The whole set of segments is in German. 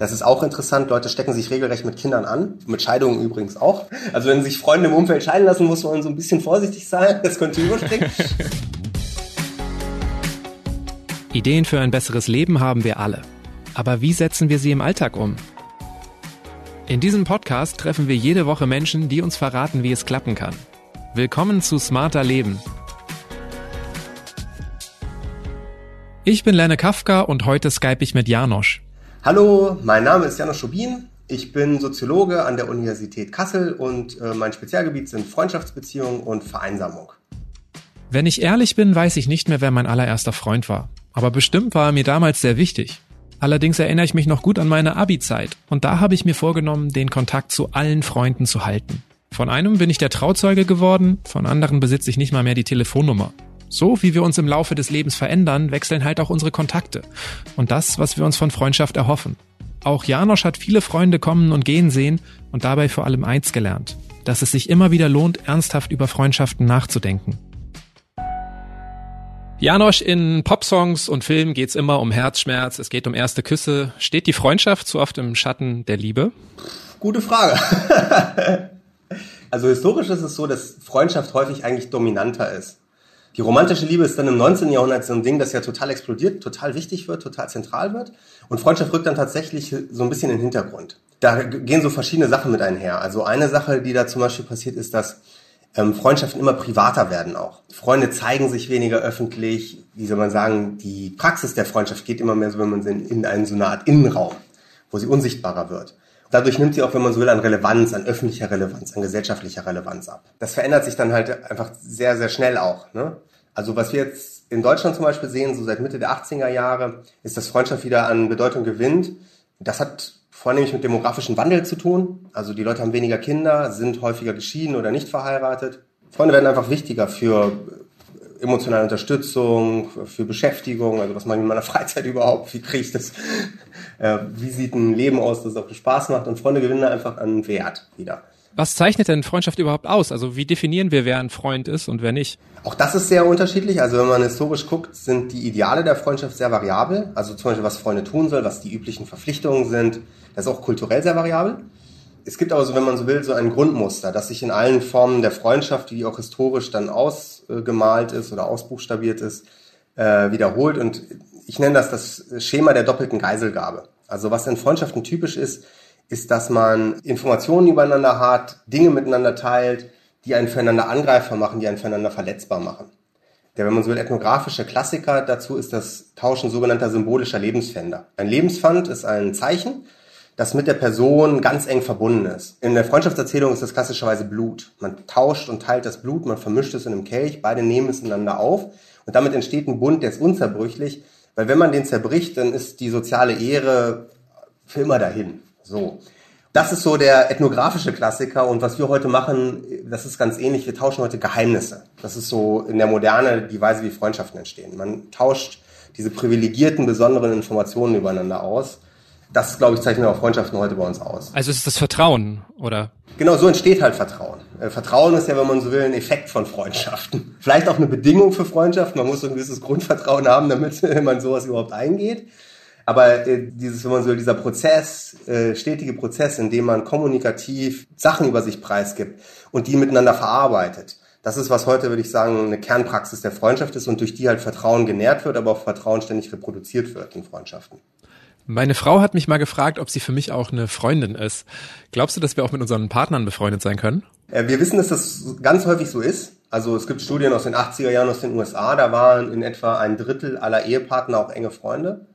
Das ist auch interessant. Leute stecken sich regelrecht mit Kindern an. Mit Scheidungen übrigens auch. Also wenn sich Freunde im Umfeld scheiden lassen, muss man so ein bisschen vorsichtig sein. Das könnte überspringen. Ideen für ein besseres Leben haben wir alle. Aber wie setzen wir sie im Alltag um? In diesem Podcast treffen wir jede Woche Menschen, die uns verraten, wie es klappen kann. Willkommen zu Smarter Leben. Ich bin Lenne Kafka und heute skype ich mit Janosch. Hallo, mein Name ist Janusz Schubin. Ich bin Soziologe an der Universität Kassel und äh, mein Spezialgebiet sind Freundschaftsbeziehungen und Vereinsamung. Wenn ich ehrlich bin, weiß ich nicht mehr, wer mein allererster Freund war. Aber bestimmt war er mir damals sehr wichtig. Allerdings erinnere ich mich noch gut an meine Abi-Zeit und da habe ich mir vorgenommen, den Kontakt zu allen Freunden zu halten. Von einem bin ich der Trauzeuge geworden, von anderen besitze ich nicht mal mehr die Telefonnummer. So wie wir uns im Laufe des Lebens verändern, wechseln halt auch unsere Kontakte. Und das, was wir uns von Freundschaft erhoffen. Auch Janosch hat viele Freunde kommen und gehen sehen und dabei vor allem eins gelernt, dass es sich immer wieder lohnt, ernsthaft über Freundschaften nachzudenken. Janosch, in Popsongs und Filmen geht's immer um Herzschmerz, es geht um erste Küsse. Steht die Freundschaft zu oft im Schatten der Liebe? Gute Frage. also historisch ist es so, dass Freundschaft häufig eigentlich dominanter ist. Die romantische Liebe ist dann im 19. Jahrhundert so ein Ding, das ja total explodiert, total wichtig wird, total zentral wird. Und Freundschaft rückt dann tatsächlich so ein bisschen in den Hintergrund. Da gehen so verschiedene Sachen mit einher. Also eine Sache, die da zum Beispiel passiert, ist, dass ähm, Freundschaften immer privater werden auch. Freunde zeigen sich weniger öffentlich. Wie soll man sagen, die Praxis der Freundschaft geht immer mehr so, wenn man sie in einen so eine Art Innenraum, wo sie unsichtbarer wird. Dadurch nimmt sie auch, wenn man so will, an Relevanz, an öffentlicher Relevanz, an gesellschaftlicher Relevanz ab. Das verändert sich dann halt einfach sehr, sehr schnell auch. Ne? Also was wir jetzt in Deutschland zum Beispiel sehen, so seit Mitte der 80er Jahre, ist, dass Freundschaft wieder an Bedeutung gewinnt. Das hat vornehmlich mit demografischem Wandel zu tun. Also die Leute haben weniger Kinder, sind häufiger geschieden oder nicht verheiratet. Freunde werden einfach wichtiger für emotionale Unterstützung, für Beschäftigung, also was mache ich in meiner Freizeit überhaupt, wie kriege ich das, äh, wie sieht ein Leben aus, das auch Spaß macht und Freunde gewinnen einfach an Wert wieder. Was zeichnet denn Freundschaft überhaupt aus? Also wie definieren wir, wer ein Freund ist und wer nicht? Auch das ist sehr unterschiedlich. Also wenn man historisch guckt, sind die Ideale der Freundschaft sehr variabel. Also zum Beispiel, was Freunde tun soll, was die üblichen Verpflichtungen sind. Das ist auch kulturell sehr variabel. Es gibt aber so, wenn man so will, so ein Grundmuster, das sich in allen Formen der Freundschaft, die auch historisch dann ausgemalt ist oder ausbuchstabiert ist, äh, wiederholt. Und ich nenne das das Schema der doppelten Geiselgabe. Also was in Freundschaften typisch ist, ist, dass man Informationen übereinander hat, Dinge miteinander teilt, die einen füreinander angreifbar machen, die einen füreinander verletzbar machen. Der, wenn man so will, ethnografische Klassiker dazu ist das Tauschen sogenannter symbolischer Lebenspfänder. Ein Lebenspfand ist ein Zeichen, das mit der Person ganz eng verbunden ist. In der Freundschaftserzählung ist das klassischerweise Blut. Man tauscht und teilt das Blut, man vermischt es in einem Kelch, beide nehmen es ineinander auf und damit entsteht ein Bund, der ist unzerbrüchlich, weil wenn man den zerbricht, dann ist die soziale Ehre für immer dahin. So. Das ist so der ethnografische Klassiker und was wir heute machen, das ist ganz ähnlich. Wir tauschen heute Geheimnisse. Das ist so in der Moderne die Weise, wie Freundschaften entstehen. Man tauscht diese privilegierten, besonderen Informationen übereinander aus. Das, glaube ich, zeichnet auch Freundschaften heute bei uns aus. Also ist das Vertrauen, oder? Genau, so entsteht halt Vertrauen. Äh, Vertrauen ist ja, wenn man so will, ein Effekt von Freundschaften. Vielleicht auch eine Bedingung für Freundschaften. Man muss so ein gewisses Grundvertrauen haben, damit man sowas überhaupt eingeht. Aber äh, dieses, wenn man so dieser Prozess, äh, stetige Prozess, in dem man kommunikativ Sachen über sich preisgibt und die miteinander verarbeitet, das ist, was heute, würde ich sagen, eine Kernpraxis der Freundschaft ist und durch die halt Vertrauen genährt wird, aber auch Vertrauen ständig reproduziert wird in Freundschaften. Meine Frau hat mich mal gefragt, ob sie für mich auch eine Freundin ist. Glaubst du, dass wir auch mit unseren Partnern befreundet sein können? Äh, wir wissen, dass das ganz häufig so ist. Also es gibt Studien aus den 80er Jahren aus den USA, da waren in etwa ein Drittel aller Ehepartner auch enge Freunde.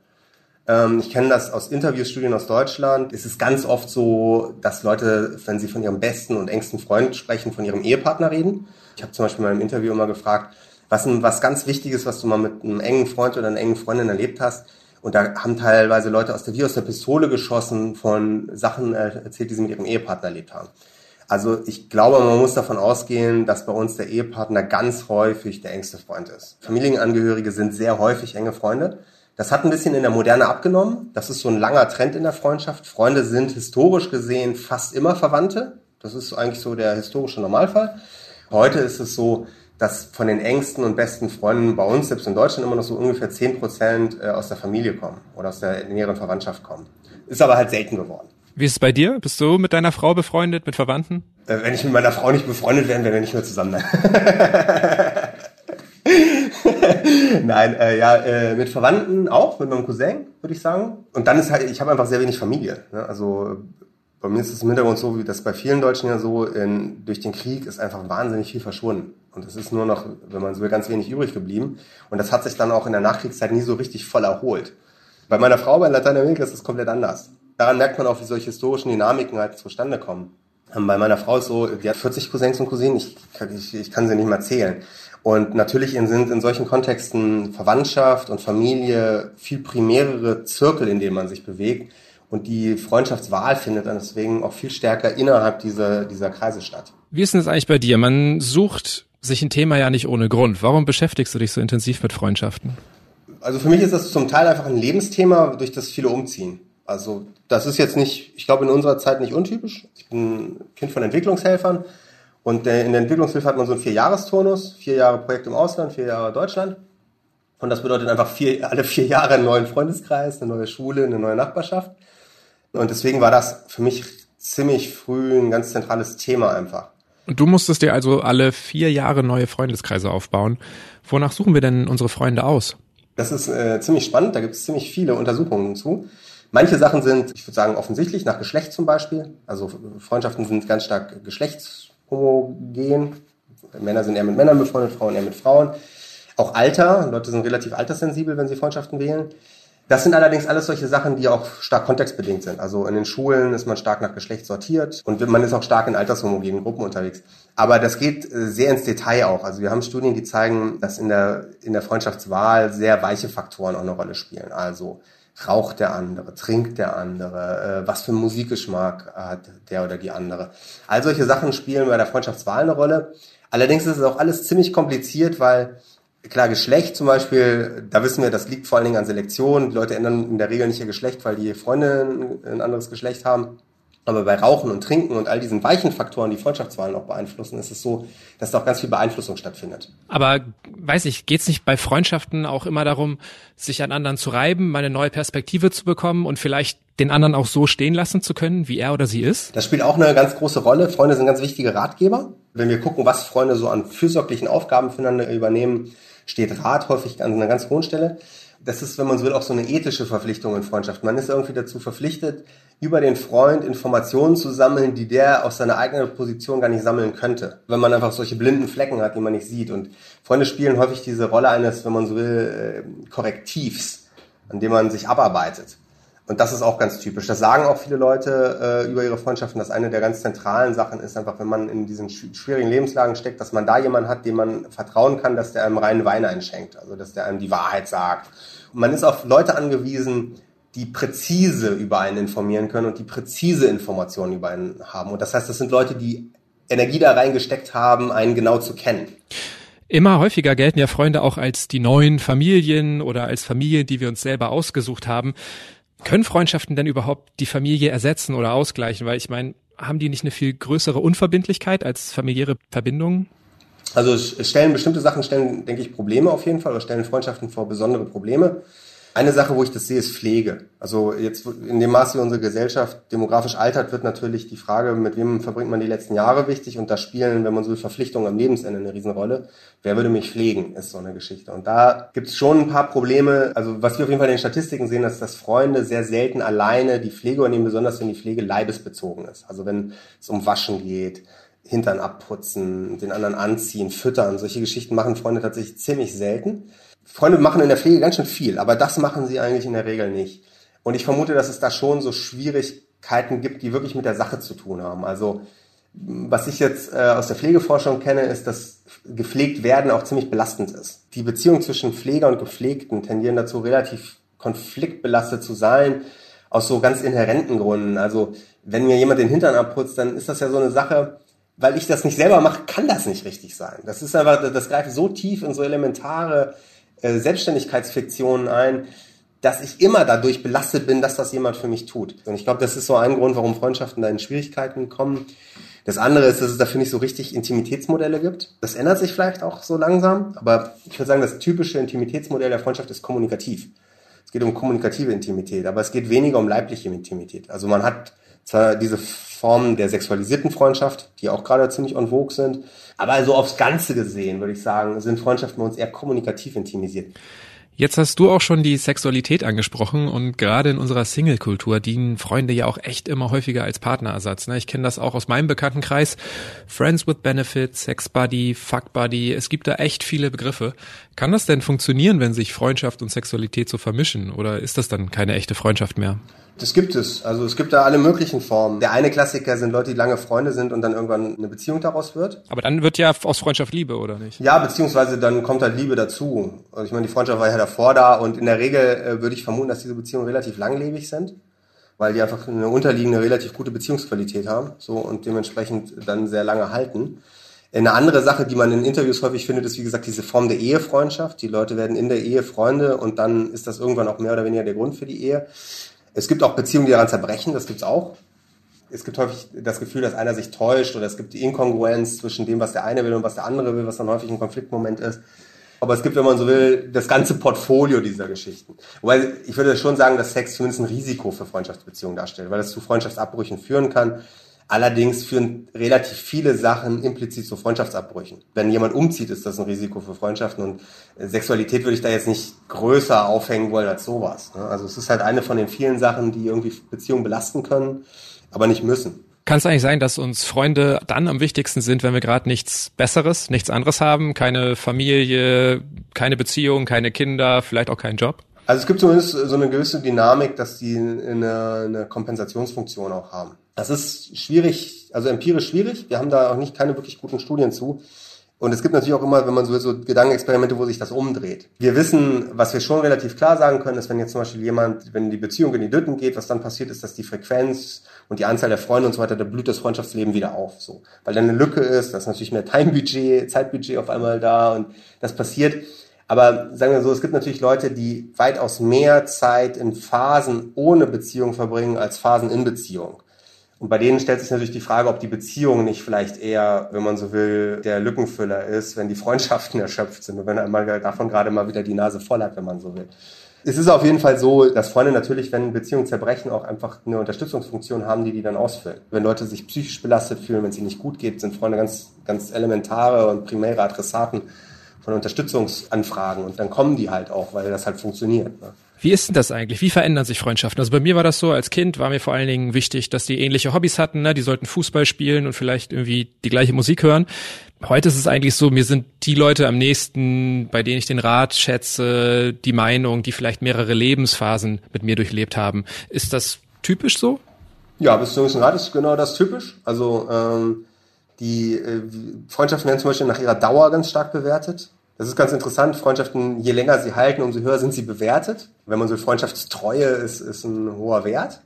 Ähm, ich kenne das aus Interviewstudien aus Deutschland. Es ist ganz oft so, dass Leute, wenn sie von ihrem besten und engsten Freund sprechen, von ihrem Ehepartner reden. Ich habe zum Beispiel in meinem Interview immer gefragt, was, was ganz Wichtiges, was du mal mit einem engen Freund oder einer engen Freundin erlebt hast. Und da haben teilweise Leute aus der, wie aus der Pistole geschossen von Sachen erzählt, die sie mit ihrem Ehepartner erlebt haben. Also ich glaube, man muss davon ausgehen, dass bei uns der Ehepartner ganz häufig der engste Freund ist. Familienangehörige sind sehr häufig enge Freunde. Das hat ein bisschen in der Moderne abgenommen. Das ist so ein langer Trend in der Freundschaft. Freunde sind historisch gesehen fast immer Verwandte. Das ist eigentlich so der historische Normalfall. Heute ist es so, dass von den engsten und besten Freunden bei uns, selbst in Deutschland, immer noch so ungefähr 10 Prozent äh, aus der Familie kommen oder aus der näheren Verwandtschaft kommen. Ist aber halt selten geworden. Wie ist es bei dir? Bist du mit deiner Frau befreundet, mit Verwandten? Äh, wenn ich mit meiner Frau nicht befreundet wäre, wären wir nicht mehr zusammen. Nein, äh, ja, äh, mit Verwandten auch, mit meinem Cousin, würde ich sagen. Und dann ist halt, ich habe einfach sehr wenig Familie. Ne? Also bei mir ist es im Hintergrund so, wie das bei vielen Deutschen ja so, in, durch den Krieg ist einfach wahnsinnig viel verschwunden. Und es ist nur noch, wenn man so will, ganz wenig übrig geblieben. Und das hat sich dann auch in der Nachkriegszeit nie so richtig voll erholt. Bei meiner Frau bei Lateinamerika ist es komplett anders. Daran merkt man auch, wie solche historischen Dynamiken halt zustande kommen. Ähm, bei meiner Frau ist so, die hat 40 Cousins und Cousinen, ich, ich, ich kann sie nicht mal zählen. Und natürlich sind in solchen Kontexten Verwandtschaft und Familie viel primärere Zirkel, in denen man sich bewegt. Und die Freundschaftswahl findet dann deswegen auch viel stärker innerhalb dieser, dieser Kreise statt. Wie ist denn das eigentlich bei dir? Man sucht sich ein Thema ja nicht ohne Grund. Warum beschäftigst du dich so intensiv mit Freundschaften? Also für mich ist das zum Teil einfach ein Lebensthema, durch das viele umziehen. Also das ist jetzt nicht, ich glaube in unserer Zeit nicht untypisch. Ich bin Kind von Entwicklungshelfern und in der Entwicklungshilfe hat man so einen Vierjahresturnus, vier Jahre Projekt im Ausland, vier Jahre Deutschland. Und das bedeutet einfach vier, alle vier Jahre einen neuen Freundeskreis, eine neue Schule, eine neue Nachbarschaft. Und deswegen war das für mich ziemlich früh ein ganz zentrales Thema einfach. Und du musstest dir also alle vier Jahre neue Freundeskreise aufbauen. Wonach suchen wir denn unsere Freunde aus? Das ist äh, ziemlich spannend, da gibt es ziemlich viele Untersuchungen zu. Manche Sachen sind, ich würde sagen, offensichtlich, nach Geschlecht zum Beispiel. Also Freundschaften sind ganz stark geschlechtshomogen. Männer sind eher mit Männern befreundet, Frauen eher mit Frauen. Auch Alter, Leute sind relativ alterssensibel, wenn sie Freundschaften wählen. Das sind allerdings alles solche Sachen, die auch stark kontextbedingt sind. Also in den Schulen ist man stark nach Geschlecht sortiert und man ist auch stark in altershomogenen Gruppen unterwegs. Aber das geht äh, sehr ins Detail auch. Also wir haben Studien, die zeigen, dass in der, in der Freundschaftswahl sehr weiche Faktoren auch eine Rolle spielen. Also raucht der andere, trinkt der andere, äh, was für einen Musikgeschmack hat der oder die andere. All solche Sachen spielen bei der Freundschaftswahl eine Rolle. Allerdings ist es auch alles ziemlich kompliziert, weil klar, Geschlecht zum Beispiel, da wissen wir, das liegt vor allen Dingen an Selektion. Die Leute ändern in der Regel nicht ihr Geschlecht, weil die Freunde ein anderes Geschlecht haben. Aber bei Rauchen und Trinken und all diesen weichen Faktoren, die Freundschaftswahlen auch beeinflussen, ist es so, dass da auch ganz viel Beeinflussung stattfindet. Aber weiß ich, geht es nicht bei Freundschaften auch immer darum, sich an anderen zu reiben, mal eine neue Perspektive zu bekommen und vielleicht den anderen auch so stehen lassen zu können, wie er oder sie ist? Das spielt auch eine ganz große Rolle. Freunde sind ganz wichtige Ratgeber. Wenn wir gucken, was Freunde so an fürsorglichen Aufgaben füreinander übernehmen, steht Rat häufig an einer ganz hohen Stelle. Das ist, wenn man so will, auch so eine ethische Verpflichtung in Freundschaft. Man ist irgendwie dazu verpflichtet, über den Freund Informationen zu sammeln, die der aus seiner eigenen Position gar nicht sammeln könnte. Wenn man einfach solche blinden Flecken hat, die man nicht sieht. Und Freunde spielen häufig diese Rolle eines, wenn man so will, äh, Korrektivs, an dem man sich abarbeitet. Und das ist auch ganz typisch. Das sagen auch viele Leute äh, über ihre Freundschaften, dass eine der ganz zentralen Sachen ist, einfach wenn man in diesen schwierigen Lebenslagen steckt, dass man da jemanden hat, dem man vertrauen kann, dass der einem reinen Wein einschenkt, also dass der einem die Wahrheit sagt. Und man ist auf Leute angewiesen, die präzise über einen informieren können und die präzise Informationen über einen haben. Und das heißt, das sind Leute, die Energie da reingesteckt haben, einen genau zu kennen. Immer häufiger gelten ja Freunde auch als die neuen Familien oder als Familien, die wir uns selber ausgesucht haben. Können Freundschaften denn überhaupt die Familie ersetzen oder ausgleichen? Weil ich meine, haben die nicht eine viel größere Unverbindlichkeit als familiäre Verbindungen? Also es stellen bestimmte Sachen, stellen, denke ich, Probleme auf jeden Fall oder stellen Freundschaften vor besondere Probleme. Eine Sache, wo ich das sehe, ist Pflege. Also jetzt in dem Maße, wie unsere Gesellschaft demografisch altert, wird natürlich die Frage, mit wem verbringt man die letzten Jahre wichtig und da spielen, wenn man so will, Verpflichtungen am Lebensende eine Riesenrolle. Wer würde mich pflegen, ist so eine Geschichte. Und da gibt es schon ein paar Probleme. Also was wir auf jeden Fall in den Statistiken sehen, ist, dass Freunde sehr selten alleine die Pflege übernehmen, besonders wenn die Pflege leibesbezogen ist. Also wenn es um Waschen geht, Hintern abputzen, den anderen anziehen, füttern, solche Geschichten machen Freunde tatsächlich ziemlich selten. Freunde machen in der Pflege ganz schön viel, aber das machen sie eigentlich in der Regel nicht. Und ich vermute, dass es da schon so Schwierigkeiten gibt, die wirklich mit der Sache zu tun haben. Also was ich jetzt äh, aus der Pflegeforschung kenne, ist, dass gepflegt werden auch ziemlich belastend ist. Die Beziehung zwischen Pfleger und Gepflegten tendieren dazu, relativ konfliktbelastet zu sein, aus so ganz inhärenten Gründen. Also wenn mir jemand den Hintern abputzt, dann ist das ja so eine Sache, weil ich das nicht selber mache, kann das nicht richtig sein. Das ist einfach, das greift so tief in so elementare äh, Selbstständigkeitsfiktionen ein, dass ich immer dadurch belastet bin, dass das jemand für mich tut. Und ich glaube, das ist so ein Grund, warum Freundschaften da in Schwierigkeiten kommen. Das andere ist, dass es dafür nicht so richtig Intimitätsmodelle gibt. Das ändert sich vielleicht auch so langsam, aber ich würde sagen, das typische Intimitätsmodell der Freundschaft ist kommunikativ. Es geht um kommunikative Intimität, aber es geht weniger um leibliche Intimität. Also man hat diese Formen der sexualisierten Freundschaft, die auch gerade ziemlich on vogue sind, aber so aufs Ganze gesehen, würde ich sagen, sind Freundschaften bei uns eher kommunikativ intimisiert. Jetzt hast du auch schon die Sexualität angesprochen und gerade in unserer Single-Kultur dienen Freunde ja auch echt immer häufiger als Partnerersatz. Ne? Ich kenne das auch aus meinem Bekanntenkreis. Friends with Benefits, Sex Buddy, Fuck Buddy, es gibt da echt viele Begriffe. Kann das denn funktionieren, wenn sich Freundschaft und Sexualität so vermischen oder ist das dann keine echte Freundschaft mehr? Das gibt es. Also es gibt da alle möglichen Formen. Der eine Klassiker sind Leute, die lange Freunde sind und dann irgendwann eine Beziehung daraus wird. Aber dann wird ja aus Freundschaft Liebe, oder nicht? Ja, beziehungsweise dann kommt halt Liebe dazu. Also ich meine, die Freundschaft war ja davor da und in der Regel äh, würde ich vermuten, dass diese Beziehungen relativ langlebig sind, weil die einfach eine unterliegende, relativ gute Beziehungsqualität haben so und dementsprechend dann sehr lange halten. Eine andere Sache, die man in Interviews häufig findet, ist wie gesagt diese Form der Ehefreundschaft. Die Leute werden in der Ehe Freunde und dann ist das irgendwann auch mehr oder weniger der Grund für die Ehe. Es gibt auch Beziehungen, die daran zerbrechen, das gibt's auch. Es gibt häufig das Gefühl, dass einer sich täuscht oder es gibt die Inkongruenz zwischen dem, was der eine will und was der andere will, was dann häufig ein Konfliktmoment ist. Aber es gibt, wenn man so will, das ganze Portfolio dieser Geschichten. Wobei ich würde schon sagen, dass Sex zumindest ein Risiko für Freundschaftsbeziehungen darstellt, weil es zu Freundschaftsabbrüchen führen kann. Allerdings führen relativ viele Sachen implizit zu Freundschaftsabbrüchen. Wenn jemand umzieht, ist das ein Risiko für Freundschaften und Sexualität würde ich da jetzt nicht größer aufhängen wollen als sowas. Ne? Also es ist halt eine von den vielen Sachen, die irgendwie Beziehungen belasten können, aber nicht müssen. Kann es eigentlich sein, dass uns Freunde dann am wichtigsten sind, wenn wir gerade nichts Besseres, nichts anderes haben? Keine Familie, keine Beziehung, keine Kinder, vielleicht auch keinen Job? Also es gibt zumindest so eine gewisse Dynamik, dass die eine, eine Kompensationsfunktion auch haben. Das ist schwierig, also empirisch schwierig. Wir haben da auch nicht keine wirklich guten Studien zu. Und es gibt natürlich auch immer, wenn man so, so Gedankenexperimente, wo sich das umdreht. Wir wissen, was wir schon relativ klar sagen können, ist, wenn jetzt zum Beispiel jemand, wenn die Beziehung in die Dütten geht, was dann passiert ist, dass die Frequenz und die Anzahl der Freunde und so weiter, da blüht das Freundschaftsleben wieder auf, so. Weil dann eine Lücke ist, da ist natürlich mehr Timebudget, Zeitbudget auf einmal da und das passiert. Aber sagen wir so, es gibt natürlich Leute, die weitaus mehr Zeit in Phasen ohne Beziehung verbringen als Phasen in Beziehung. Und bei denen stellt sich natürlich die Frage, ob die Beziehung nicht vielleicht eher, wenn man so will, der Lückenfüller ist, wenn die Freundschaften erschöpft sind und wenn einmal davon gerade mal wieder die Nase voll hat, wenn man so will. Es ist auf jeden Fall so, dass Freunde natürlich, wenn Beziehungen zerbrechen, auch einfach eine Unterstützungsfunktion haben, die die dann ausfüllen. Wenn Leute sich psychisch belastet fühlen, wenn es ihnen nicht gut geht, sind Freunde ganz, ganz elementare und primäre Adressaten von Unterstützungsanfragen und dann kommen die halt auch, weil das halt funktioniert. Ne? Wie ist denn das eigentlich? Wie verändern sich Freundschaften? Also bei mir war das so, als Kind war mir vor allen Dingen wichtig, dass die ähnliche Hobbys hatten, ne? die sollten Fußball spielen und vielleicht irgendwie die gleiche Musik hören. Heute ist es eigentlich so, mir sind die Leute am nächsten, bei denen ich den Rat schätze, die Meinung, die vielleicht mehrere Lebensphasen mit mir durchlebt haben. Ist das typisch so? Ja, bis zu einem Rat ist genau das typisch. Also ähm, die äh, Freundschaften werden zum Beispiel nach ihrer Dauer ganz stark bewertet. Das ist ganz interessant. Freundschaften, je länger sie halten, umso höher sind sie bewertet. Wenn man so Freundschaftstreue ist, ist ein hoher Wert.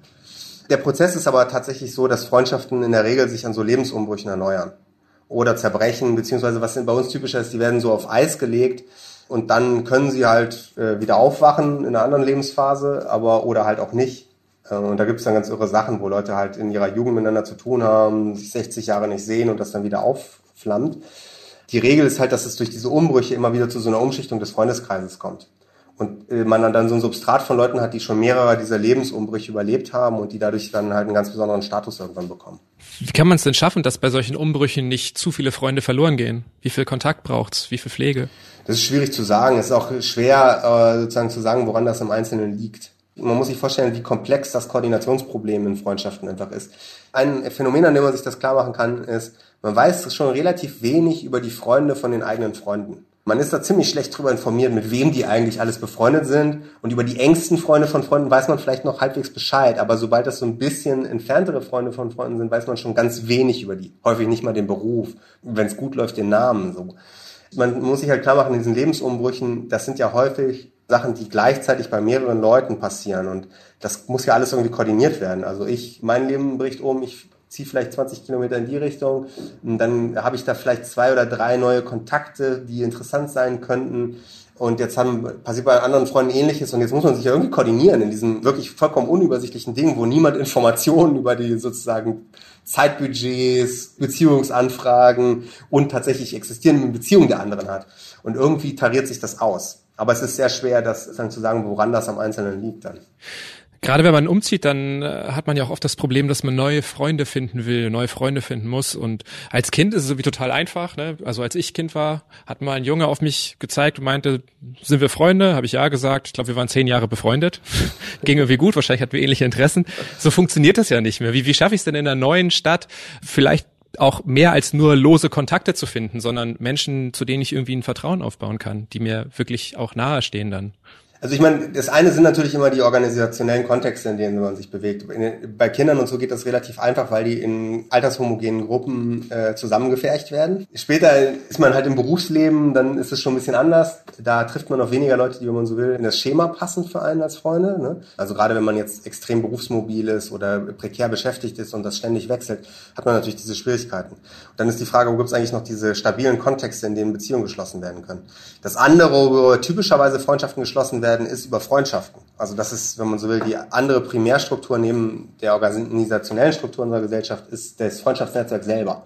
Der Prozess ist aber tatsächlich so, dass Freundschaften in der Regel sich an so Lebensumbrüchen erneuern oder zerbrechen, beziehungsweise was bei uns typischer ist, die werden so auf Eis gelegt und dann können sie halt äh, wieder aufwachen in einer anderen Lebensphase, aber oder halt auch nicht. Äh, und da gibt es dann ganz irre Sachen, wo Leute halt in ihrer Jugend miteinander zu tun haben, sich 60 Jahre nicht sehen und das dann wieder aufflammt. Die Regel ist halt, dass es durch diese Umbrüche immer wieder zu so einer Umschichtung des Freundeskreises kommt. Und äh, man dann so ein Substrat von Leuten hat, die schon mehrere dieser Lebensumbrüche überlebt haben und die dadurch dann halt einen ganz besonderen Status irgendwann bekommen. Wie kann man es denn schaffen, dass bei solchen Umbrüchen nicht zu viele Freunde verloren gehen? Wie viel Kontakt braucht's? Wie viel Pflege? Das ist schwierig zu sagen. Es ist auch schwer äh, sozusagen zu sagen, woran das im Einzelnen liegt. Man muss sich vorstellen, wie komplex das Koordinationsproblem in Freundschaften einfach ist. Ein Phänomen, an dem man sich das klar machen kann, ist, man weiß schon relativ wenig über die Freunde von den eigenen Freunden. Man ist da ziemlich schlecht drüber informiert, mit wem die eigentlich alles befreundet sind. Und über die engsten Freunde von Freunden weiß man vielleicht noch halbwegs Bescheid. Aber sobald das so ein bisschen entferntere Freunde von Freunden sind, weiß man schon ganz wenig über die. Häufig nicht mal den Beruf. Wenn es gut läuft, den Namen. So. Man muss sich halt klar machen, in diesen Lebensumbrüchen, das sind ja häufig Sachen, die gleichzeitig bei mehreren Leuten passieren. Und das muss ja alles irgendwie koordiniert werden. Also ich, mein Leben bricht um, ich ziehe vielleicht 20 Kilometer in die Richtung und dann habe ich da vielleicht zwei oder drei neue Kontakte, die interessant sein könnten. und jetzt haben, passiert bei anderen Freunden ähnliches und jetzt muss man sich ja irgendwie koordinieren in diesem wirklich vollkommen unübersichtlichen Ding, wo niemand Informationen über die sozusagen Zeitbudgets, Beziehungsanfragen und tatsächlich existierende Beziehungen der anderen hat. Und irgendwie tariert sich das aus. Aber es ist sehr schwer, das dann zu sagen, woran das am Einzelnen liegt dann. Gerade wenn man umzieht, dann äh, hat man ja auch oft das Problem, dass man neue Freunde finden will, neue Freunde finden muss. Und als Kind ist es irgendwie total einfach. Ne? Also als ich Kind war, hat mal ein Junge auf mich gezeigt und meinte, sind wir Freunde? Habe ich ja gesagt. Ich glaube, wir waren zehn Jahre befreundet. Ging irgendwie gut, wahrscheinlich hatten wir ähnliche Interessen. So funktioniert das ja nicht mehr. Wie, wie schaffe ich es denn in einer neuen Stadt, vielleicht auch mehr als nur lose Kontakte zu finden, sondern Menschen, zu denen ich irgendwie ein Vertrauen aufbauen kann, die mir wirklich auch nahestehen dann? Also ich meine, das eine sind natürlich immer die organisationellen Kontexte, in denen man sich bewegt. bei Kindern und so geht das relativ einfach, weil die in altershomogenen Gruppen äh, zusammengefercht werden. Später ist man halt im Berufsleben, dann ist es schon ein bisschen anders. Da trifft man auch weniger Leute, die, wenn man so will, in das Schema passen für einen als Freunde. Ne? Also gerade wenn man jetzt extrem berufsmobil ist oder prekär beschäftigt ist und das ständig wechselt, hat man natürlich diese Schwierigkeiten. Und dann ist die Frage, wo gibt es eigentlich noch diese stabilen Kontexte, in denen Beziehungen geschlossen werden können. Das andere, wo typischerweise Freundschaften geschlossen werden, werden, ist über Freundschaften. Also das ist, wenn man so will, die andere Primärstruktur neben der organisationellen Struktur unserer Gesellschaft ist das Freundschaftsnetzwerk selber.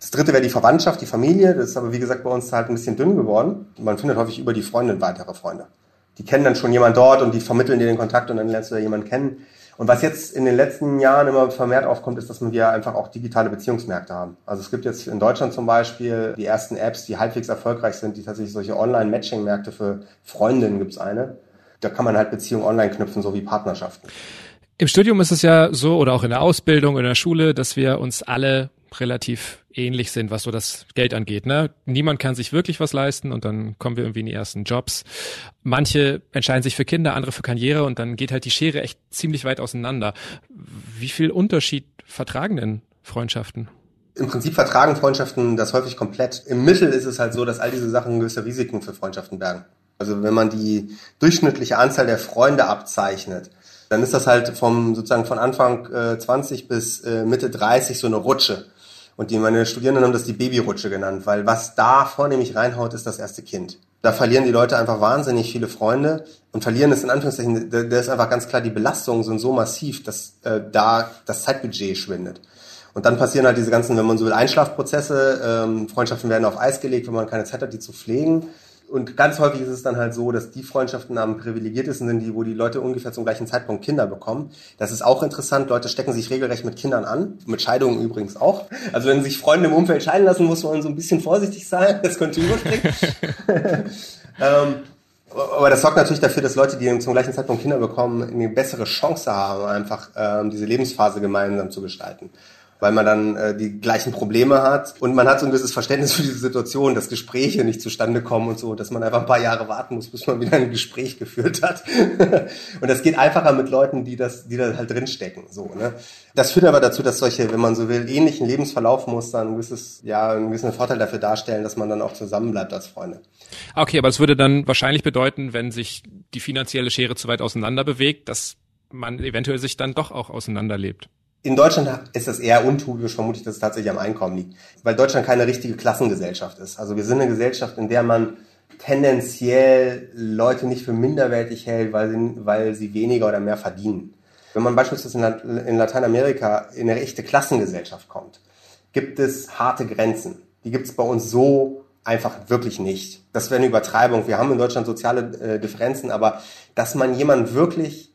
Das dritte wäre die Verwandtschaft, die Familie. Das ist aber, wie gesagt, bei uns halt ein bisschen dünn geworden. Man findet häufig über die Freundin weitere Freunde. Die kennen dann schon jemand dort und die vermitteln dir den Kontakt und dann lernst du da jemanden kennen. Und was jetzt in den letzten Jahren immer vermehrt aufkommt, ist, dass wir einfach auch digitale Beziehungsmärkte haben. Also es gibt jetzt in Deutschland zum Beispiel die ersten Apps, die halbwegs erfolgreich sind, die tatsächlich solche Online-Matching-Märkte für Freundinnen gibt's eine. Da kann man halt Beziehungen online knüpfen, so wie Partnerschaften. Im Studium ist es ja so, oder auch in der Ausbildung, in der Schule, dass wir uns alle relativ ähnlich sind, was so das Geld angeht. Ne? Niemand kann sich wirklich was leisten und dann kommen wir irgendwie in die ersten Jobs. Manche entscheiden sich für Kinder, andere für Karriere und dann geht halt die Schere echt ziemlich weit auseinander. Wie viel Unterschied vertragen denn Freundschaften? Im Prinzip vertragen Freundschaften das häufig komplett. Im Mittel ist es halt so, dass all diese Sachen gewisse Risiken für Freundschaften bergen. Also wenn man die durchschnittliche Anzahl der Freunde abzeichnet, dann ist das halt vom sozusagen von Anfang äh, 20 bis äh, Mitte 30 so eine Rutsche. Und die meine Studierenden haben das die Babyrutsche genannt, weil was da vornehmlich reinhaut, ist das erste Kind. Da verlieren die Leute einfach wahnsinnig viele Freunde und verlieren es in Anführungszeichen, da, da ist einfach ganz klar, die Belastungen sind so massiv, dass äh, da das Zeitbudget schwindet. Und dann passieren halt diese ganzen, wenn man so will, Einschlafprozesse, ähm, Freundschaften werden auf Eis gelegt, wenn man keine Zeit hat, die zu pflegen und ganz häufig ist es dann halt so, dass die Freundschaften am privilegiertesten sind, die, wo die Leute ungefähr zum gleichen Zeitpunkt Kinder bekommen. Das ist auch interessant. Leute stecken sich regelrecht mit Kindern an. Mit Scheidungen übrigens auch. Also wenn sich Freunde im Umfeld scheiden lassen, muss man so ein bisschen vorsichtig sein. Das könnte überspringen. ähm, aber das sorgt natürlich dafür, dass Leute, die zum gleichen Zeitpunkt Kinder bekommen, eine bessere Chance haben, einfach ähm, diese Lebensphase gemeinsam zu gestalten weil man dann äh, die gleichen Probleme hat und man hat so ein gewisses Verständnis für diese Situation, dass Gespräche nicht zustande kommen und so, dass man einfach ein paar Jahre warten muss, bis man wieder ein Gespräch geführt hat. und das geht einfacher mit Leuten, die das, die da halt drinstecken. So, ne? Das führt aber dazu, dass solche, wenn man so will, ähnlichen Lebensverlaufmuster ein gewisses, ja, einen gewissen Vorteil dafür darstellen, dass man dann auch zusammenbleibt als Freunde. Okay, aber es würde dann wahrscheinlich bedeuten, wenn sich die finanzielle Schere zu weit auseinander bewegt, dass man eventuell sich dann doch auch auseinanderlebt. In Deutschland ist das eher untypisch, vermutlich, dass es tatsächlich am Einkommen liegt, weil Deutschland keine richtige Klassengesellschaft ist. Also wir sind eine Gesellschaft, in der man tendenziell Leute nicht für minderwertig hält, weil sie, weil sie weniger oder mehr verdienen. Wenn man beispielsweise in Lateinamerika in eine echte Klassengesellschaft kommt, gibt es harte Grenzen. Die gibt es bei uns so einfach wirklich nicht. Das wäre eine Übertreibung. Wir haben in Deutschland soziale äh, Differenzen, aber dass man jemanden wirklich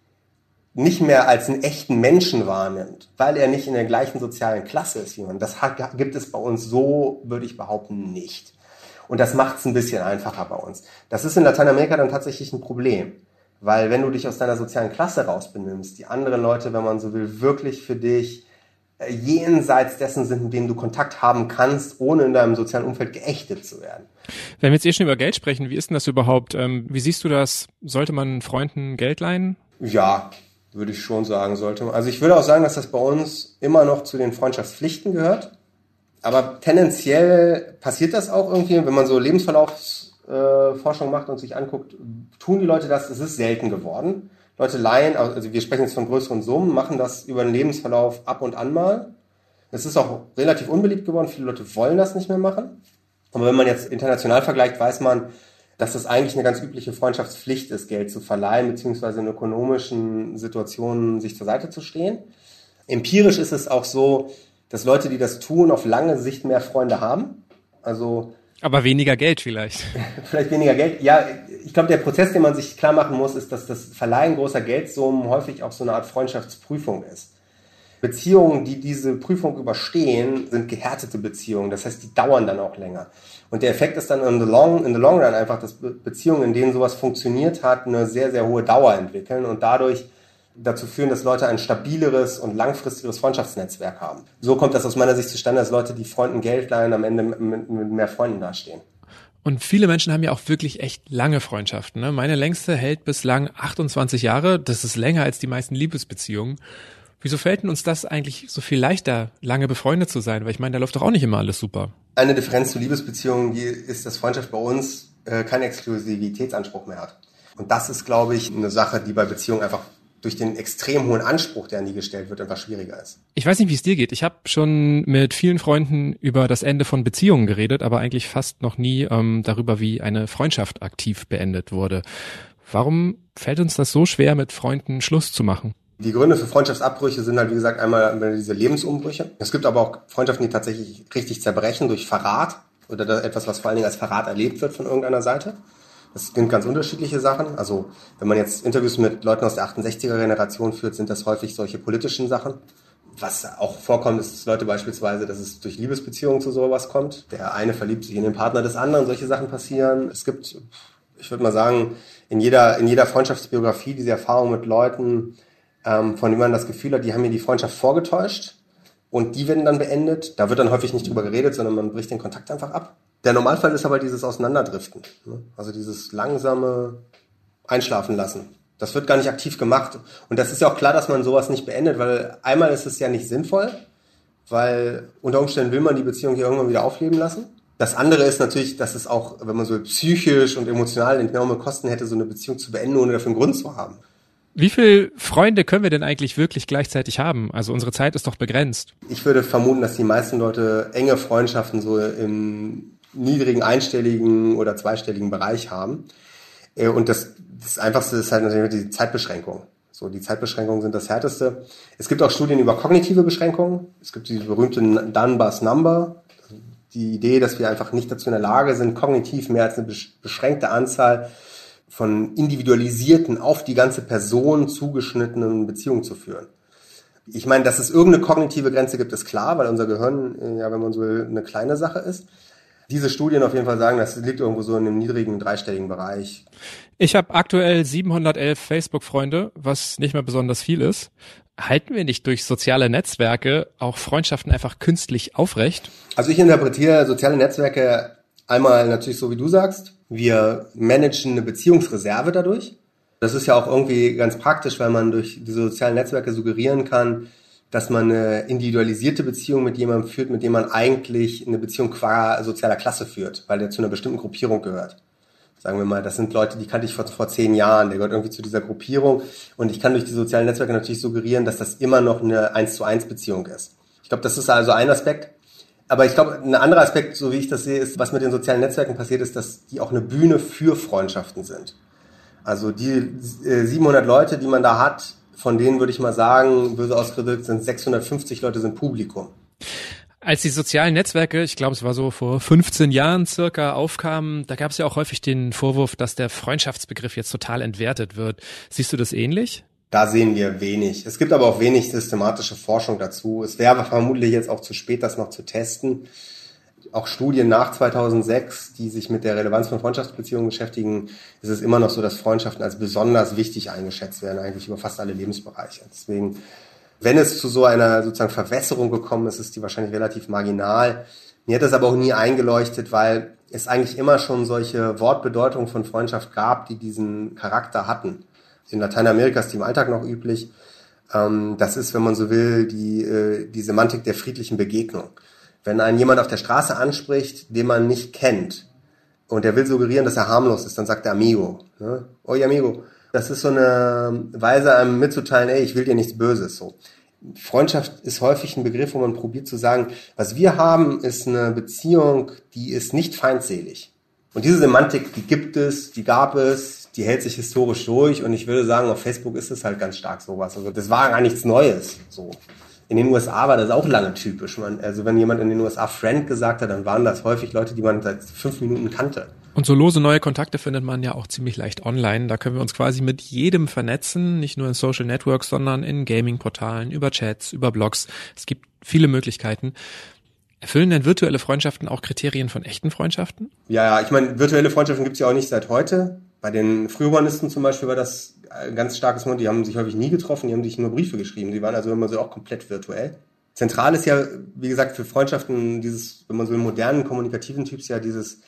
nicht mehr als einen echten Menschen wahrnimmt, weil er nicht in der gleichen sozialen Klasse ist wie man. Das hat, gibt es bei uns so, würde ich behaupten, nicht. Und das macht es ein bisschen einfacher bei uns. Das ist in Lateinamerika dann tatsächlich ein Problem. Weil wenn du dich aus deiner sozialen Klasse rausbenimmst, die anderen Leute, wenn man so will, wirklich für dich äh, jenseits dessen sind, mit denen du Kontakt haben kannst, ohne in deinem sozialen Umfeld geächtet zu werden. Wenn wir jetzt eh schon über Geld sprechen, wie ist denn das überhaupt? Ähm, wie siehst du das? Sollte man Freunden Geld leihen? Ja, würde ich schon sagen, sollte man. Also ich würde auch sagen, dass das bei uns immer noch zu den Freundschaftspflichten gehört. Aber tendenziell passiert das auch irgendwie, wenn man so Lebensverlaufsforschung äh, macht und sich anguckt, tun die Leute das, es ist selten geworden. Leute leihen, also wir sprechen jetzt von größeren Summen, machen das über den Lebensverlauf ab und an mal. Es ist auch relativ unbeliebt geworden, viele Leute wollen das nicht mehr machen. Aber wenn man jetzt international vergleicht, weiß man, dass es eigentlich eine ganz übliche Freundschaftspflicht ist, Geld zu verleihen, beziehungsweise in ökonomischen Situationen sich zur Seite zu stehen. Empirisch ist es auch so, dass Leute, die das tun, auf lange Sicht mehr Freunde haben. Also aber weniger Geld vielleicht. vielleicht weniger Geld. Ja, ich glaube, der Prozess, den man sich klar machen muss, ist, dass das Verleihen großer Geldsummen häufig auch so eine Art Freundschaftsprüfung ist. Beziehungen, die diese Prüfung überstehen, sind gehärtete Beziehungen. Das heißt, die dauern dann auch länger. Und der Effekt ist dann in the long, in the long run einfach, dass Beziehungen, in denen sowas funktioniert hat, eine sehr, sehr hohe Dauer entwickeln und dadurch dazu führen, dass Leute ein stabileres und langfristigeres Freundschaftsnetzwerk haben. So kommt das aus meiner Sicht zustande, dass Leute, die Freunden Geld leihen, am Ende mit, mehr Freunden dastehen. Und viele Menschen haben ja auch wirklich echt lange Freundschaften. Ne? Meine längste hält bislang 28 Jahre. Das ist länger als die meisten Liebesbeziehungen. Wieso fällt denn uns das eigentlich so viel leichter, lange befreundet zu sein? Weil ich meine, da läuft doch auch nicht immer alles super. Eine Differenz zu Liebesbeziehungen die ist, dass Freundschaft bei uns äh, keinen Exklusivitätsanspruch mehr hat. Und das ist, glaube ich, eine Sache, die bei Beziehungen einfach durch den extrem hohen Anspruch, der an die gestellt wird, einfach schwieriger ist. Ich weiß nicht, wie es dir geht. Ich habe schon mit vielen Freunden über das Ende von Beziehungen geredet, aber eigentlich fast noch nie ähm, darüber, wie eine Freundschaft aktiv beendet wurde. Warum fällt uns das so schwer, mit Freunden Schluss zu machen? Die Gründe für Freundschaftsabbrüche sind halt, wie gesagt, einmal diese Lebensumbrüche. Es gibt aber auch Freundschaften, die tatsächlich richtig zerbrechen durch Verrat oder etwas, was vor allen Dingen als Verrat erlebt wird von irgendeiner Seite. Das sind ganz unterschiedliche Sachen. Also wenn man jetzt Interviews mit Leuten aus der 68er Generation führt, sind das häufig solche politischen Sachen. Was auch vorkommt, ist Leute beispielsweise, dass es durch Liebesbeziehungen zu sowas kommt. Der eine verliebt sich in den Partner des anderen, solche Sachen passieren. Es gibt, ich würde mal sagen, in jeder, in jeder Freundschaftsbiografie diese Erfahrung mit Leuten, ähm, von denen man das Gefühl hat, die haben mir die Freundschaft vorgetäuscht und die werden dann beendet. Da wird dann häufig nicht drüber geredet, sondern man bricht den Kontakt einfach ab. Der Normalfall ist aber dieses Auseinanderdriften. Ne? Also dieses langsame Einschlafen lassen. Das wird gar nicht aktiv gemacht. Und das ist ja auch klar, dass man sowas nicht beendet, weil einmal ist es ja nicht sinnvoll, weil unter Umständen will man die Beziehung hier irgendwann wieder aufleben lassen. Das andere ist natürlich, dass es auch, wenn man so psychisch und emotional enorme Kosten hätte, so eine Beziehung zu beenden, ohne dafür einen Grund zu haben. Wie viele Freunde können wir denn eigentlich wirklich gleichzeitig haben? Also unsere Zeit ist doch begrenzt. Ich würde vermuten, dass die meisten Leute enge Freundschaften so im niedrigen einstelligen oder zweistelligen Bereich haben. Äh, und das, das Einfachste ist halt natürlich die Zeitbeschränkung. So, die Zeitbeschränkungen sind das härteste. Es gibt auch Studien über kognitive Beschränkungen. Es gibt die berühmte Dunbar's Number. Die Idee, dass wir einfach nicht dazu in der Lage sind, kognitiv mehr als eine beschränkte Anzahl von individualisierten, auf die ganze Person zugeschnittenen Beziehungen zu führen. Ich meine, dass es irgendeine kognitive Grenze gibt, ist klar, weil unser Gehirn, äh, ja, wenn man so will, eine kleine Sache ist diese Studien auf jeden Fall sagen, das liegt irgendwo so in einem niedrigen dreistelligen Bereich. Ich habe aktuell 711 Facebook-Freunde, was nicht mehr besonders viel ist. Halten wir nicht durch soziale Netzwerke auch Freundschaften einfach künstlich aufrecht? Also ich interpretiere soziale Netzwerke einmal natürlich so, wie du sagst. Wir managen eine Beziehungsreserve dadurch. Das ist ja auch irgendwie ganz praktisch, weil man durch diese sozialen Netzwerke suggerieren kann, dass man eine individualisierte Beziehung mit jemandem führt, mit dem man eigentlich eine Beziehung qua sozialer Klasse führt, weil der zu einer bestimmten Gruppierung gehört. Sagen wir mal, das sind Leute, die kannte ich vor, vor zehn Jahren, der gehört irgendwie zu dieser Gruppierung und ich kann durch die sozialen Netzwerke natürlich suggerieren, dass das immer noch eine eins zu eins Beziehung ist. Ich glaube, das ist also ein Aspekt. Aber ich glaube, ein anderer Aspekt, so wie ich das sehe, ist, was mit den sozialen Netzwerken passiert ist, dass die auch eine Bühne für Freundschaften sind. Also die 700 äh, Leute, die man da hat, von denen würde ich mal sagen, böse ausgedrückt, sind 650 Leute sind Publikum. Als die sozialen Netzwerke, ich glaube, es war so vor 15 Jahren circa, aufkamen, da gab es ja auch häufig den Vorwurf, dass der Freundschaftsbegriff jetzt total entwertet wird. Siehst du das ähnlich? Da sehen wir wenig. Es gibt aber auch wenig systematische Forschung dazu. Es wäre vermutlich jetzt auch zu spät, das noch zu testen auch Studien nach 2006, die sich mit der Relevanz von Freundschaftsbeziehungen beschäftigen, ist es immer noch so, dass Freundschaften als besonders wichtig eingeschätzt werden, eigentlich über fast alle Lebensbereiche. Deswegen, wenn es zu so einer sozusagen Verwässerung gekommen ist, ist die wahrscheinlich relativ marginal. Mir hat das aber auch nie eingeleuchtet, weil es eigentlich immer schon solche Wortbedeutungen von Freundschaft gab, die diesen Charakter hatten. In Lateinamerika ist die im Alltag noch üblich. Ähm, das ist, wenn man so will, die, äh, die Semantik der friedlichen Begegnung. Wenn einen jemand auf der Straße anspricht, den man nicht kennt, und der will suggerieren, dass er harmlos ist, dann sagt er Amigo. Ne? Oye Amigo. Das ist so eine Weise, einem mitzuteilen, ey, ich will dir nichts Böses. So. Freundschaft ist häufig ein Begriff, wo man probiert zu sagen, was wir haben, ist eine Beziehung, die ist nicht feindselig. Und diese Semantik, die gibt es, die gab es, die hält sich historisch durch und ich würde sagen, auf Facebook ist es halt ganz stark sowas. Also das war gar nichts Neues. So. In den USA war das auch lange typisch. Man, also wenn jemand in den USA Friend gesagt hat, dann waren das häufig Leute, die man seit fünf Minuten kannte. Und so lose neue Kontakte findet man ja auch ziemlich leicht online. Da können wir uns quasi mit jedem vernetzen, nicht nur in Social Networks, sondern in Gaming-Portalen, über Chats, über Blogs. Es gibt viele Möglichkeiten. Erfüllen denn virtuelle Freundschaften auch Kriterien von echten Freundschaften? Ja, ja, ich meine, virtuelle Freundschaften gibt es ja auch nicht seit heute. Bei den Frühhumanisten zum Beispiel war das ein ganz starkes Moment. Die haben sich häufig nie getroffen, die haben sich nur Briefe geschrieben. Die waren also immer so auch komplett virtuell. Zentral ist ja, wie gesagt, für Freundschaften dieses, wenn man so einen modernen kommunikativen Typs ja dieses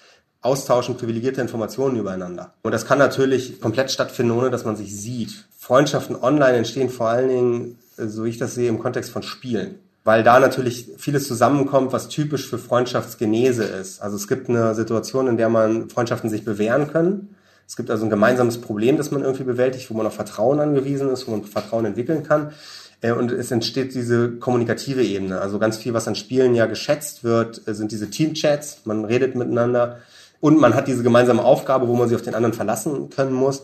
Austauschen privilegierter Informationen übereinander. Und das kann natürlich komplett stattfinden, ohne dass man sich sieht. Freundschaften online entstehen vor allen Dingen, so wie ich das sehe, im Kontext von Spielen. Weil da natürlich vieles zusammenkommt, was typisch für Freundschaftsgenese ist. Also es gibt eine Situation, in der man Freundschaften sich bewähren können es gibt also ein gemeinsames Problem, das man irgendwie bewältigt, wo man auf Vertrauen angewiesen ist, wo man Vertrauen entwickeln kann. Äh, und es entsteht diese kommunikative Ebene. Also ganz viel, was an Spielen ja geschätzt wird, äh, sind diese Teamchats. Man redet miteinander und man hat diese gemeinsame Aufgabe, wo man sich auf den anderen verlassen können muss.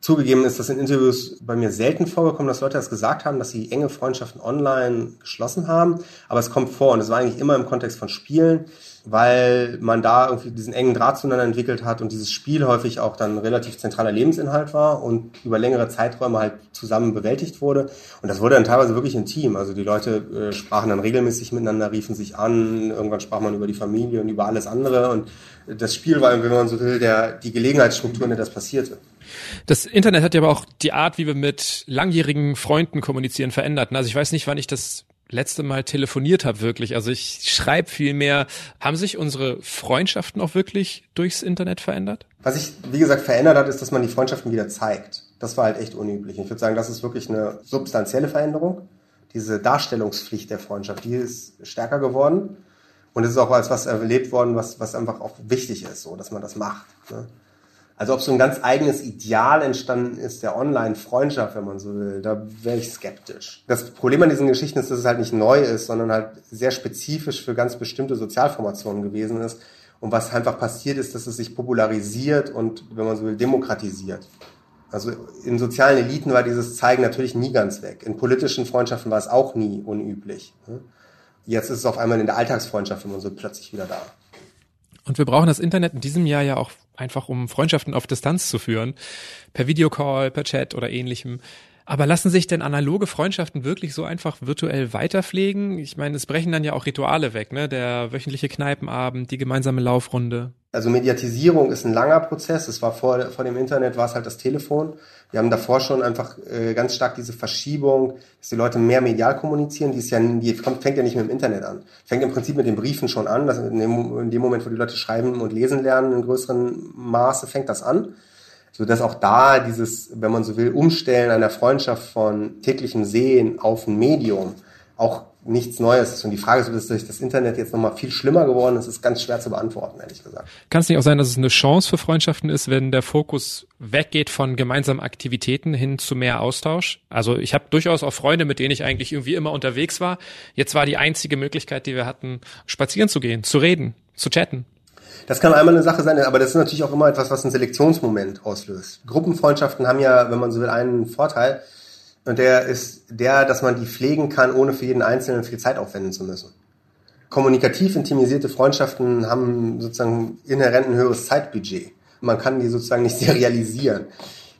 Zugegeben ist das in Interviews bei mir selten vorgekommen, dass Leute das gesagt haben, dass sie enge Freundschaften online geschlossen haben. Aber es kommt vor und es war eigentlich immer im Kontext von Spielen weil man da irgendwie diesen engen Draht zueinander entwickelt hat und dieses Spiel häufig auch dann relativ zentraler Lebensinhalt war und über längere Zeiträume halt zusammen bewältigt wurde. Und das wurde dann teilweise wirklich intim. Also die Leute äh, sprachen dann regelmäßig miteinander, riefen sich an, irgendwann sprach man über die Familie und über alles andere. Und das Spiel war, wenn man so will, der, die Gelegenheitsstruktur, in der das passierte. Das Internet hat ja aber auch die Art, wie wir mit langjährigen Freunden kommunizieren, verändert. Also ich weiß nicht, wann ich das letzte Mal telefoniert habe, wirklich. Also ich schreibe viel mehr. Haben sich unsere Freundschaften auch wirklich durchs Internet verändert? Was sich, wie gesagt, verändert hat, ist, dass man die Freundschaften wieder zeigt. Das war halt echt unüblich. Ich würde sagen, das ist wirklich eine substanzielle Veränderung. Diese Darstellungspflicht der Freundschaft, die ist stärker geworden. Und es ist auch als was erlebt worden, was, was einfach auch wichtig ist, so, dass man das macht. Ne? Also ob so ein ganz eigenes Ideal entstanden ist der Online-Freundschaft, wenn man so will, da wäre ich skeptisch. Das Problem an diesen Geschichten ist, dass es halt nicht neu ist, sondern halt sehr spezifisch für ganz bestimmte Sozialformationen gewesen ist. Und was einfach passiert ist, dass es sich popularisiert und, wenn man so will, demokratisiert. Also in sozialen Eliten war dieses Zeigen natürlich nie ganz weg. In politischen Freundschaften war es auch nie unüblich. Jetzt ist es auf einmal in der Alltagsfreundschaft, wenn man so plötzlich wieder da. Und wir brauchen das Internet in diesem Jahr ja auch einfach, um Freundschaften auf Distanz zu führen. Per Videocall, per Chat oder ähnlichem. Aber lassen sich denn analoge Freundschaften wirklich so einfach virtuell weiterpflegen? Ich meine, es brechen dann ja auch Rituale weg, ne? Der wöchentliche Kneipenabend, die gemeinsame Laufrunde. Also Mediatisierung ist ein langer Prozess. Es war vor, vor dem Internet war es halt das Telefon. Wir haben davor schon einfach äh, ganz stark diese Verschiebung, dass die Leute mehr medial kommunizieren. Die ist ja, die fängt ja nicht mit dem Internet an. Fängt im Prinzip mit den Briefen schon an. Dass in, dem, in dem Moment, wo die Leute schreiben und lesen lernen, in größeren Maße fängt das an so dass auch da dieses, wenn man so will, Umstellen einer Freundschaft von täglichem Sehen auf ein Medium auch nichts Neues ist. Und die Frage ist, dass durch das Internet jetzt nochmal viel schlimmer geworden ist, ist ganz schwer zu beantworten, ehrlich gesagt. Kann es nicht auch sein, dass es eine Chance für Freundschaften ist, wenn der Fokus weggeht von gemeinsamen Aktivitäten hin zu mehr Austausch? Also ich habe durchaus auch Freunde, mit denen ich eigentlich irgendwie immer unterwegs war. Jetzt war die einzige Möglichkeit, die wir hatten, spazieren zu gehen, zu reden, zu chatten. Das kann einmal eine Sache sein, aber das ist natürlich auch immer etwas, was einen Selektionsmoment auslöst. Gruppenfreundschaften haben ja, wenn man so will, einen Vorteil. Und der ist der, dass man die pflegen kann, ohne für jeden Einzelnen viel Zeit aufwenden zu müssen. Kommunikativ intimisierte Freundschaften haben sozusagen inhärent ein höheres Zeitbudget. Man kann die sozusagen nicht serialisieren.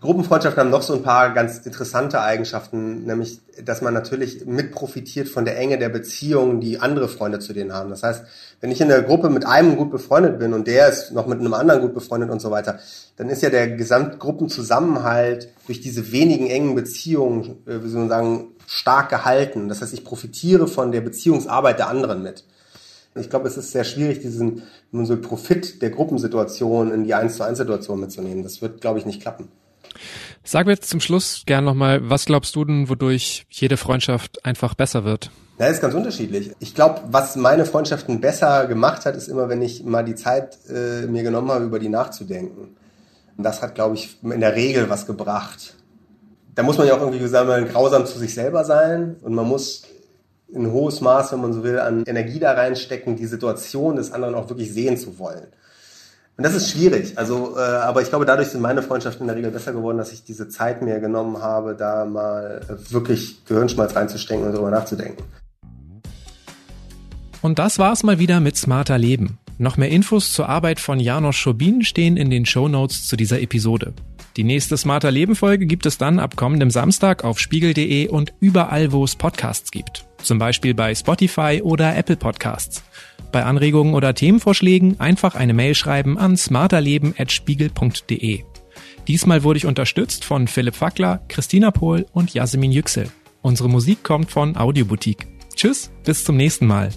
Gruppenfreundschaften haben noch so ein paar ganz interessante Eigenschaften, nämlich, dass man natürlich mit profitiert von der Enge der Beziehungen, die andere Freunde zu denen haben. Das heißt, wenn ich in der Gruppe mit einem gut befreundet bin und der ist noch mit einem anderen gut befreundet und so weiter, dann ist ja der Gesamtgruppenzusammenhalt durch diese wenigen engen Beziehungen, äh, wie soll man sagen, stark gehalten. Das heißt, ich profitiere von der Beziehungsarbeit der anderen mit. Ich glaube, es ist sehr schwierig, diesen so Profit der Gruppensituation in die 1 zu 1 Situation mitzunehmen. Das wird, glaube ich, nicht klappen. Sag mir jetzt zum Schluss gern nochmal, was glaubst du denn, wodurch jede Freundschaft einfach besser wird? Na, ist ganz unterschiedlich. Ich glaube, was meine Freundschaften besser gemacht hat, ist immer, wenn ich mal die Zeit äh, mir genommen habe, über die nachzudenken. Und das hat, glaube ich, in der Regel was gebracht. Da muss man ja auch irgendwie sagen, grausam zu sich selber sein und man muss ein hohes Maß, wenn man so will, an Energie da reinstecken, die Situation des anderen auch wirklich sehen zu wollen. Und das ist schwierig. Also, äh, aber ich glaube, dadurch sind meine Freundschaften in der Regel besser geworden, dass ich diese Zeit mir genommen habe, da mal wirklich Gehirnschmalz reinzustecken und darüber nachzudenken. Und das war's mal wieder mit Smarter Leben. Noch mehr Infos zur Arbeit von Janos Schobin stehen in den Show Notes zu dieser Episode. Die nächste Smarter Leben Folge gibt es dann ab kommendem Samstag auf spiegel.de und überall, wo es Podcasts gibt. Zum Beispiel bei Spotify oder Apple Podcasts. Bei Anregungen oder Themenvorschlägen einfach eine Mail schreiben an smarterleben.spiegel.de. Diesmal wurde ich unterstützt von Philipp Fackler, Christina Pohl und Jasmin Yüksel. Unsere Musik kommt von Audioboutique. Tschüss, bis zum nächsten Mal.